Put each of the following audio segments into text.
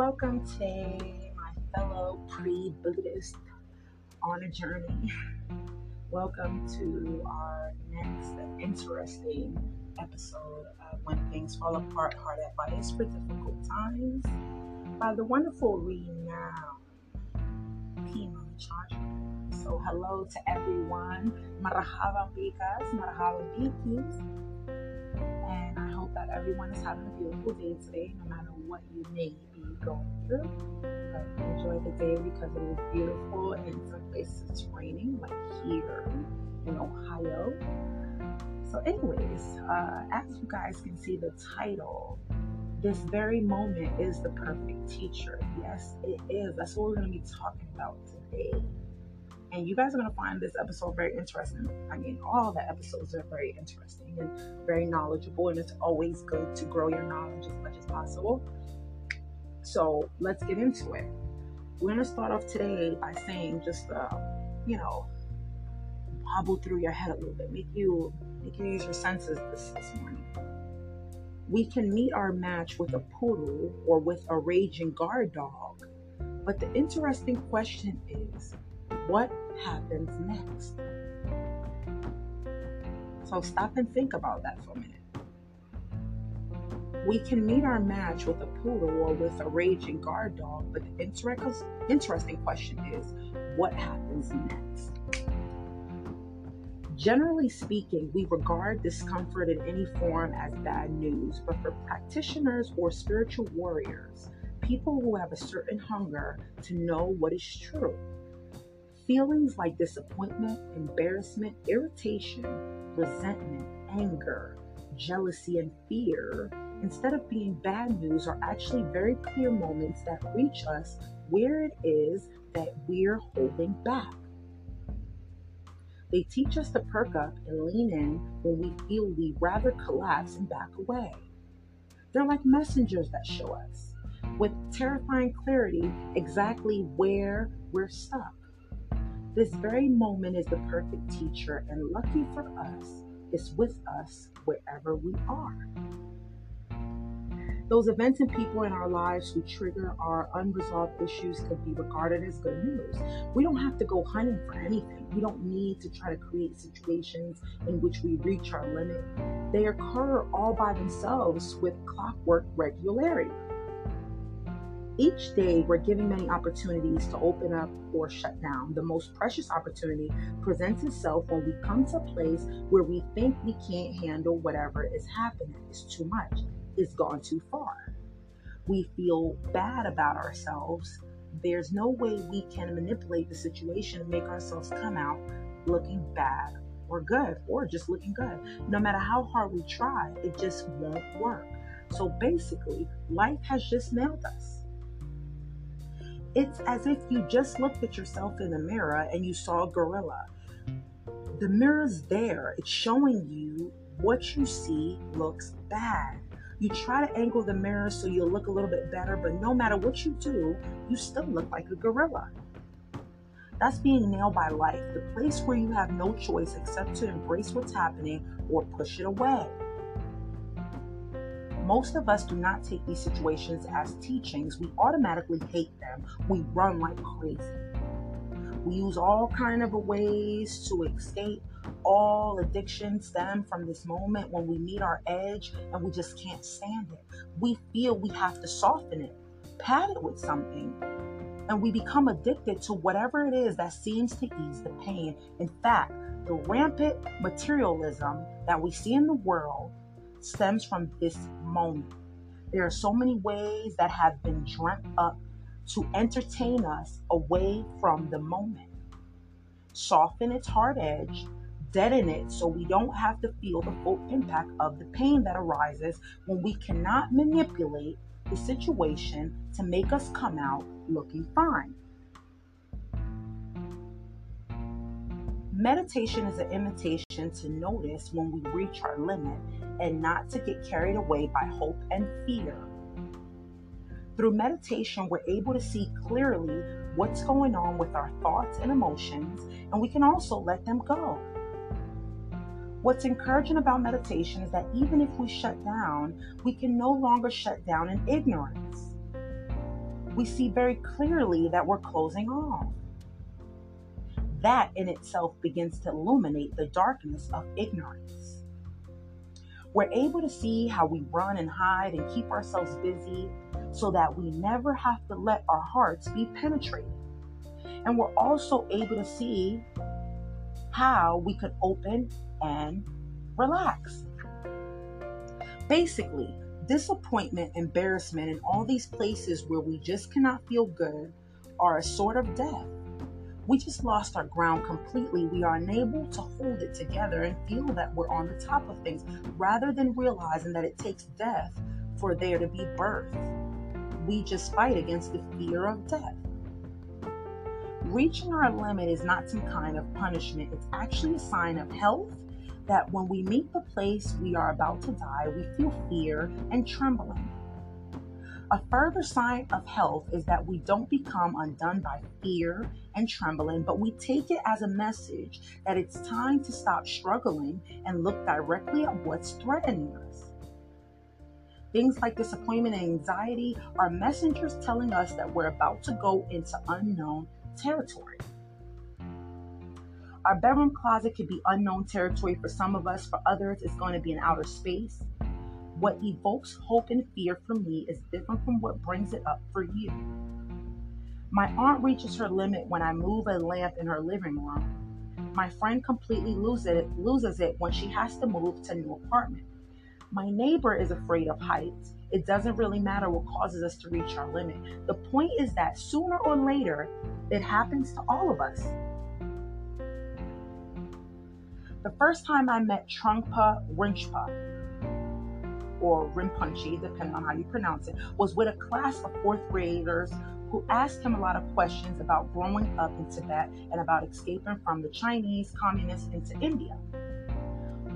Welcome to my fellow pre Buddhist on a journey. Welcome to our next interesting episode of When Things Fall Apart Hard Advice for Difficult Times by the wonderful renowned Pema Chodron. So, hello to everyone. Marhaba bikas, marhaba bikis. And hope that everyone is having a beautiful day today, no matter what you may be going through. But enjoy the day because it is beautiful. In some places, it's raining, like here in Ohio. So, anyways, uh, as you guys can see, the title, this very moment is the perfect teacher. Yes, it is. That's what we're going to be talking about today. And you guys are going to find this episode very interesting. I mean, all the episodes are very interesting and very knowledgeable, and it's always good to grow your knowledge as much as possible. So let's get into it. We're going to start off today by saying just, uh, you know, hobble through your head a little bit, make you make you use your senses this, this morning. We can meet our match with a poodle or with a raging guard dog, but the interesting question is, what happens next? So stop and think about that for a minute. We can meet our match with a poodle or with a raging guard dog, but the interesting question is, what happens next? Generally speaking, we regard discomfort in any form as bad news, but for practitioners or spiritual warriors, people who have a certain hunger to know what is true, feelings like disappointment, embarrassment, irritation, resentment, anger, jealousy, and fear, instead of being bad news, are actually very clear moments that reach us where it is that we're holding back. They teach us to perk up and lean in when we feel we rather collapse and back away. They're like messengers that show us, with terrifying clarity, exactly where we're stuck. This very moment is the perfect teacher, and lucky for us, it's with us wherever we are. Those events and people in our lives who trigger our unresolved issues could be regarded as good news. We don't have to go hunting for anything. We don't need to try to create situations in which we reach our limit. They occur all by themselves with clockwork regularity. Each day, we're giving many opportunities to open up or shut down. The most precious opportunity presents itself when we come to a place where we think we can't handle whatever is happening. It's too much it's gone too far. We feel bad about ourselves. There's no way we can manipulate the situation and make ourselves come out looking bad or good or just looking good. No matter how hard we try, it just won't work. So basically, life has just nailed us. It's as if you just looked at yourself in the mirror and you saw a gorilla. The mirror's there, it's showing you what you see looks bad. You try to angle the mirror so you'll look a little bit better, but no matter what you do, you still look like a gorilla. That's being nailed by life, the place where you have no choice except to embrace what's happening or push it away. Most of us do not take these situations as teachings. We automatically hate them. We run like crazy. We use all kind of ways to escape all addictions stem from this moment when we meet our edge and we just can't stand it. We feel we have to soften it, pad it with something, and we become addicted to whatever it is that seems to ease the pain. In fact, the rampant materialism that we see in the world stems from this moment. There are so many ways that have been dreamt up to entertain us away from the moment. Soften its hard edge deaden it so we don't have to feel the full impact of the pain that arises when we cannot manipulate the situation to make us come out looking fine. Meditation is an invitation to notice when we reach our limit and not to get carried away by hope and fear. Through meditation, we're able to see clearly what's going on with our thoughts and emotions, and we can also let them go. What's encouraging about meditation is that even if we shut down, we can no longer shut down in ignorance. we see very clearly that we're closing off. That in itself begins to illuminate the darkness of ignorance. We're able to see how we run and hide and keep ourselves busy so that we never have to let our hearts be penetrated. And we're also able to see how we could open and relax. Basically, disappointment, embarrassment, and all these places where we just cannot feel good are a sort of death. We just lost our ground completely. We are unable to hold it together and feel that we're on the top of things rather than realizing that it takes death for there to be birth. We just fight against the fear of death. Reaching our limit is not some kind of punishment, it's actually a sign of health that when we meet the place we are about to die, we feel fear and trembling. A further sign of health is that we don't become undone by fear and trembling, but we take it as a message that it's time to stop struggling and look directly at what's threatening us. Things like disappointment and anxiety are messengers telling us that we're about to go into unknown territory. Our bedroom closet could be unknown territory for some of us, for others, it's going to be an outer space. What evokes hope and fear for me is different from what brings it up for you. My aunt reaches her limit when I move a lamp in her living room. My friend completely loses it, loses it when she has to move to a new apartment. My neighbor is afraid of heights. It doesn't really matter what causes us to reach our limit. The point is that sooner or later, it happens to all of us. The first time I met Trungpa Rinpoche, or Rinpoche, depending on how you pronounce it, was with a class of fourth graders who asked him a lot of questions about growing up in Tibet and about escaping from the Chinese communists into India.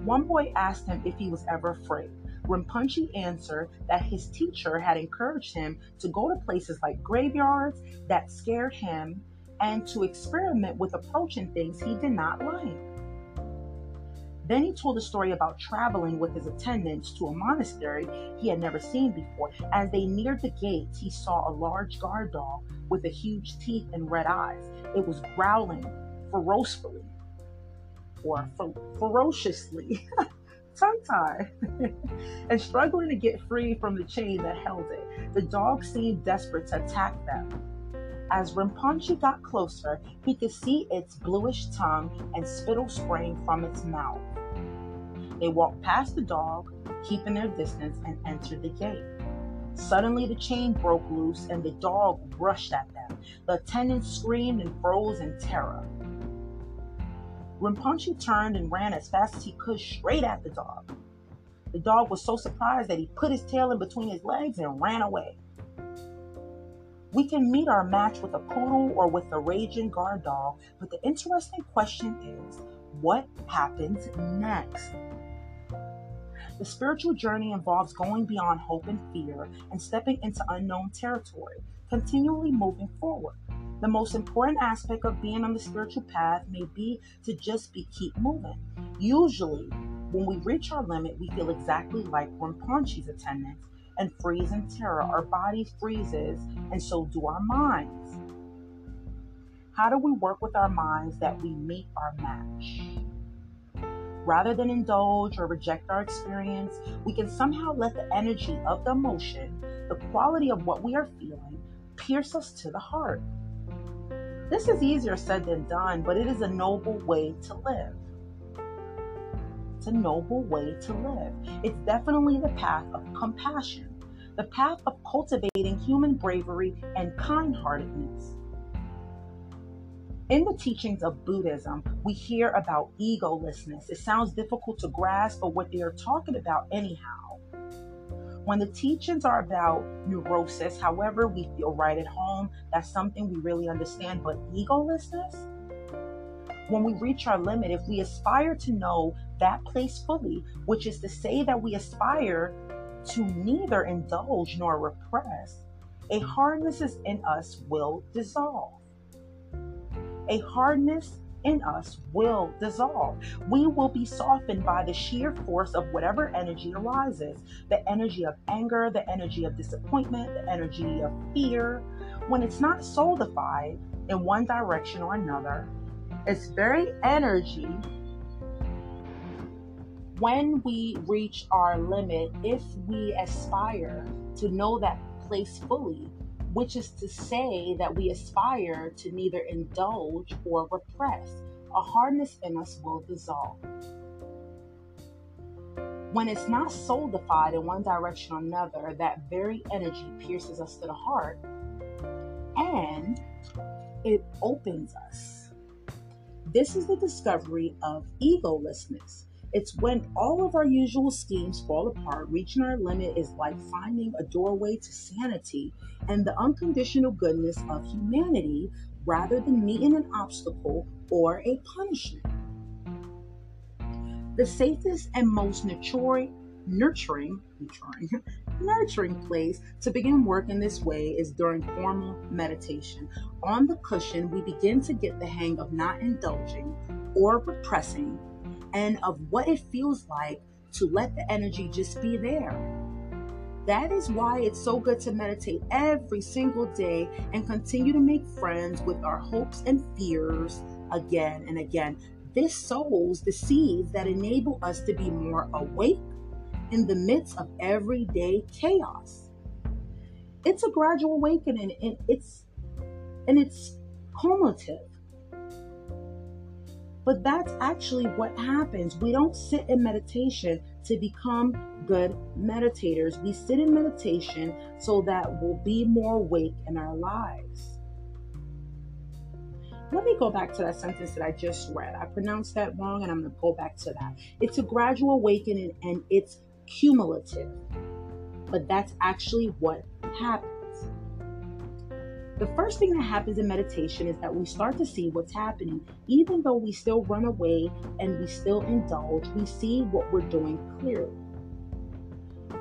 One boy asked him if he was ever afraid. Rinpoche answered that his teacher had encouraged him to go to places like graveyards that scared him and to experiment with approaching things he did not like. Then he told a story about traveling with his attendants to a monastery he had never seen before. As they neared the gates, he saw a large guard dog with a huge teeth and red eyes. It was growling ferociously or ferociously, tongue tied, and struggling to get free from the chain that held it. The dog seemed desperate to attack them. As Rinpoche got closer, he could see its bluish tongue and spittle spraying from its mouth. They walked past the dog, keeping their distance, and entered the gate. Suddenly, the chain broke loose and the dog rushed at them. The attendants screamed and froze in terror. Rinpoche turned and ran as fast as he could straight at the dog. The dog was so surprised that he put his tail in between his legs and ran away. We can meet our match with a poodle or with a raging guard dog, but the interesting question is what happens next? The spiritual journey involves going beyond hope and fear and stepping into unknown territory, continually moving forward. The most important aspect of being on the spiritual path may be to just be keep moving. Usually, when we reach our limit, we feel exactly like Rinpoche's attendants and freeze in terror. Our body freezes, and so do our minds. How do we work with our minds that we meet our match? Rather than indulge or reject our experience, we can somehow let the energy of the emotion, the quality of what we are feeling, pierce us to the heart. This is easier said than done, but it is a noble way to live. It's a noble way to live. It's definitely the path of compassion, the path of cultivating human bravery and kind heartedness. In the teachings of Buddhism, we hear about egolessness. It sounds difficult to grasp, but what they are talking about, anyhow. When the teachings are about neurosis, however, we feel right at home, that's something we really understand. But egolessness, when we reach our limit, if we aspire to know that place fully, which is to say that we aspire to neither indulge nor repress, a hardness in us will dissolve a hardness in us will dissolve. We will be softened by the sheer force of whatever energy arises the energy of anger, the energy of disappointment, the energy of fear. when it's not solidified in one direction or another, it's very energy. When we reach our limit, if we aspire to know that place fully, which is to say that we aspire to neither indulge or repress, a hardness in us will dissolve. When it's not solidified in one direction or another, that very energy pierces us to the heart and it opens us. This is the discovery of egolessness. It's when all of our usual schemes fall apart, reaching our limit is like finding a doorway to sanity and the unconditional goodness of humanity rather than meeting an obstacle or a punishment. The safest and most nurturing, nurturing, nurturing, nurturing place to begin work in this way is during formal meditation. On the cushion, we begin to get the hang of not indulging or repressing and of what it feels like to let the energy just be there. That is why it's so good to meditate every single day and continue to make friends with our hopes and fears again and again. This sows the seeds that enable us to be more awake in the midst of everyday chaos. It's a gradual awakening and it's and it's cumulative. But that's actually what happens. We don't sit in meditation to become good meditators. We sit in meditation so that we'll be more awake in our lives. Let me go back to that sentence that I just read. I pronounced that wrong and I'm going to go back to that. It's a gradual awakening and it's cumulative. But that's actually what happens. The first thing that happens in meditation is that we start to see what's happening. Even though we still run away and we still indulge, we see what we're doing clearly.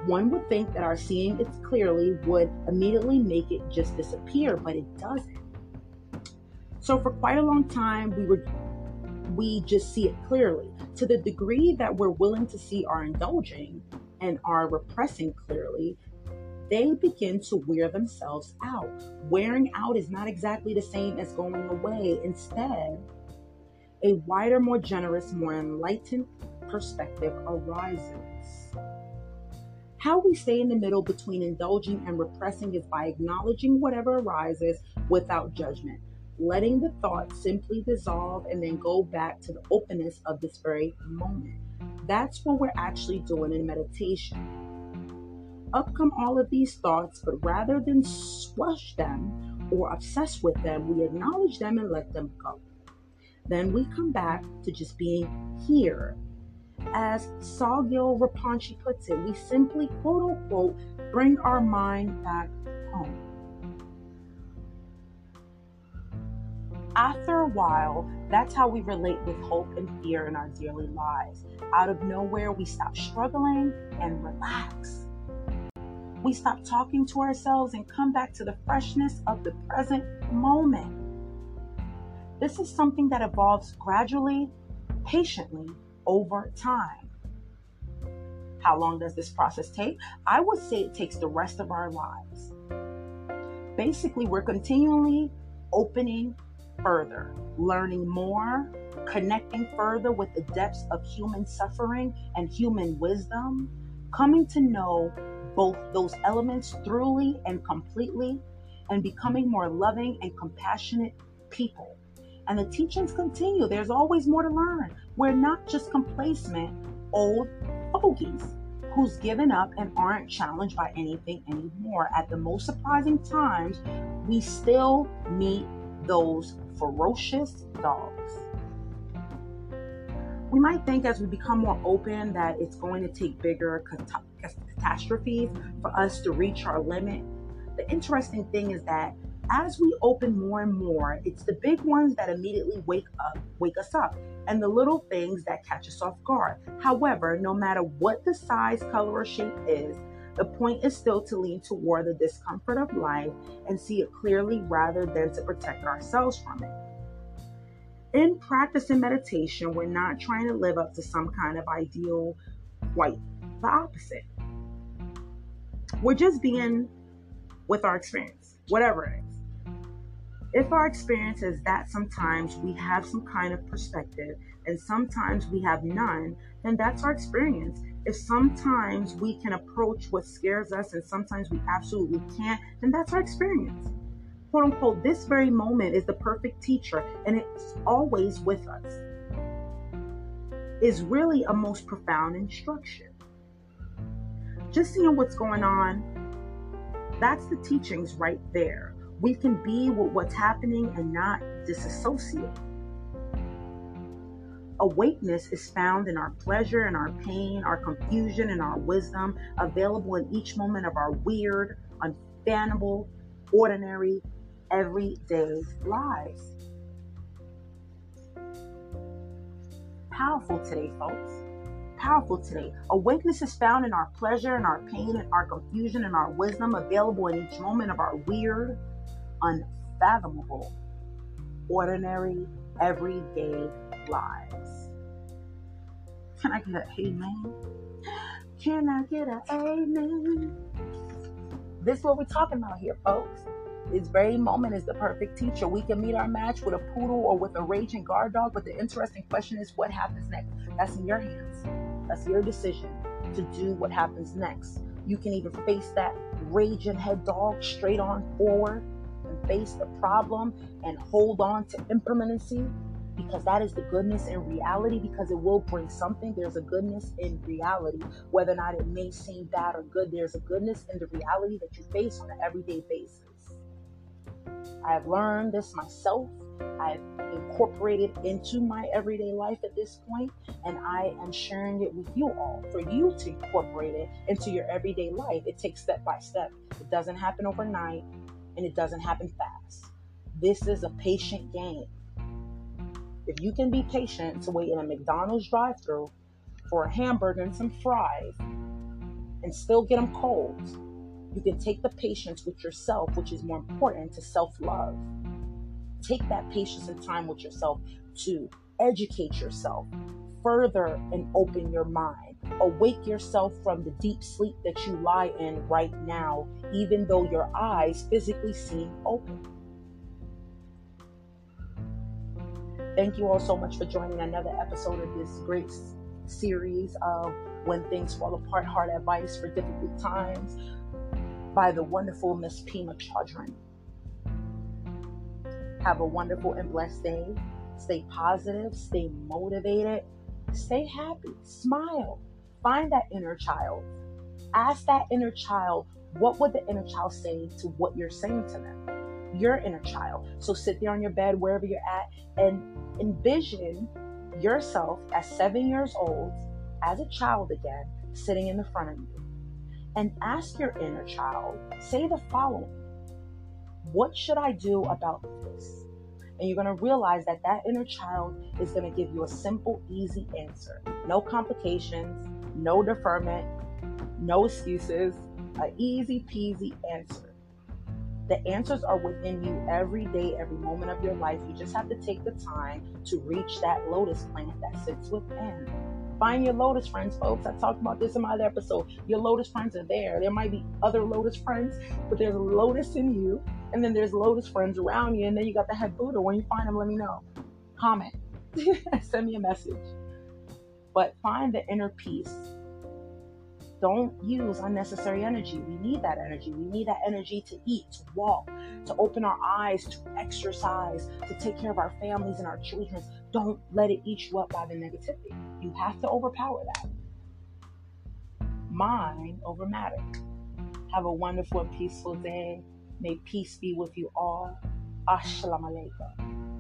One would think that our seeing it clearly would immediately make it just disappear, but it doesn't. So for quite a long time, we were we just see it clearly. To the degree that we're willing to see our indulging and our repressing clearly, they begin to wear themselves out. Wearing out is not exactly the same as going away. Instead, a wider, more generous, more enlightened perspective arises. How we stay in the middle between indulging and repressing is by acknowledging whatever arises without judgment letting the thoughts simply dissolve and then go back to the openness of this very moment. That's what we're actually doing in meditation. Up come all of these thoughts, but rather than squash them or obsess with them, we acknowledge them and let them go. Then we come back to just being here. As Sogyal Rinpoche puts it, we simply, quote unquote, bring our mind back home. After a while, that's how we relate with hope and fear in our daily lives. Out of nowhere, we stop struggling and relax. We stop talking to ourselves and come back to the freshness of the present moment. This is something that evolves gradually, patiently, over time. How long does this process take? I would say it takes the rest of our lives. Basically, we're continually opening further, learning more, connecting further with the depths of human suffering and human wisdom, coming to know both those elements thoroughly and completely, and becoming more loving and compassionate people. And the teachings continue. There's always more to learn. We're not just complacent old fogies who's given up and aren't challenged by anything anymore. At the most surprising times, we still meet those ferocious dogs. We might think as we become more open that it's going to take bigger catastrophes for us to reach our limit. The interesting thing is that as we open more and more, it's the big ones that immediately wake up, wake us up, and the little things that catch us off guard. However, no matter what the size, color, or shape is, the point is still to lean toward the discomfort of life and see it clearly rather than to protect ourselves from it. In practicing meditation, we're not trying to live up to some kind of ideal, quite the opposite. We're just being with our experience, whatever it is. If our experience is that sometimes we have some kind of perspective and sometimes we have none, then that's our experience. If sometimes we can approach what scares us and sometimes we absolutely can't, then that's our experience. Quote unquote, this very moment is the perfect teacher and it's always with us. Is really a most profound instruction. Just seeing what's going on, that's the teachings right there we can be with what's happening and not disassociate. Awakeness is found in our pleasure and our pain, our confusion and our wisdom, available in each moment of our weird, unfathomable, ordinary, everyday lives. Powerful today, folks. Powerful today. Awakeness is found in our pleasure and our pain and our confusion and our wisdom, available in each moment of our weird, unfathomable, ordinary, everyday lives. Can I get an amen? Can I get an amen? This is what we're talking about here, folks. This very moment is the perfect teacher. We can meet our match with a poodle or with a raging guard dog, but the interesting question is what happens next? That's in your hands. That's your decision to do what happens next. You can either face that raging head dog straight on forward and face the problem and hold on to impermanency because that is the goodness in reality because it will bring something. There's a goodness in reality. Whether or not it may seem bad or good there's a goodness in the reality that you face on an everyday basis. I have learned this myself. I've incorporated into my everyday life at this point and i am sharing it with you all for you to incorporate it into your everyday life. It takes step by step. It doesn't happen overnight and it doesn't happen fast. This is a patient game. If you can be patient to wait in a McDonald's drive through for a hamburger and some fries and still get them cold, you can take the patience with yourself, which is more important to self love. Take that patience and time with yourself to educate yourself further and open your mind awake yourself from the deep sleep that you lie in right now, even though your eyes physically seem open. Thank you all so much for joining another episode of this great series of When Things Fall Apart Hard Advice for Difficult Times by the wonderful Miss Pema Chodron. Have a wonderful and blessed day. Stay positive, stay motivated, stay happy, smile. Find that inner child. Ask that inner child, what would the inner child say to what you're saying to them? Your inner child. So sit there on your bed, wherever you're at, and envision yourself as seven years old, as a child again, sitting in the front of you. And ask your inner child, say the following What should I do about this? And you're going to realize that that inner child is going to give you a simple, easy answer. No complications, no deferment, no excuses, an easy peasy answer. The answers are within you every day, every moment of your life. You just have to take the time to reach that lotus plant that sits within. Find your lotus friends, folks. I talked about this in my other episode. Your lotus friends are there. There might be other lotus friends, but there's a lotus in you, and then there's lotus friends around you, and then you got the head Buddha. When you find them, let me know. Comment. Send me a message but find the inner peace. Don't use unnecessary energy. We need that energy. We need that energy to eat, to walk, to open our eyes, to exercise, to take care of our families and our children. Don't let it eat you up by the negativity. You have to overpower that. Mind over matter. Have a wonderful and peaceful day. May peace be with you all. Assalamu alaikum.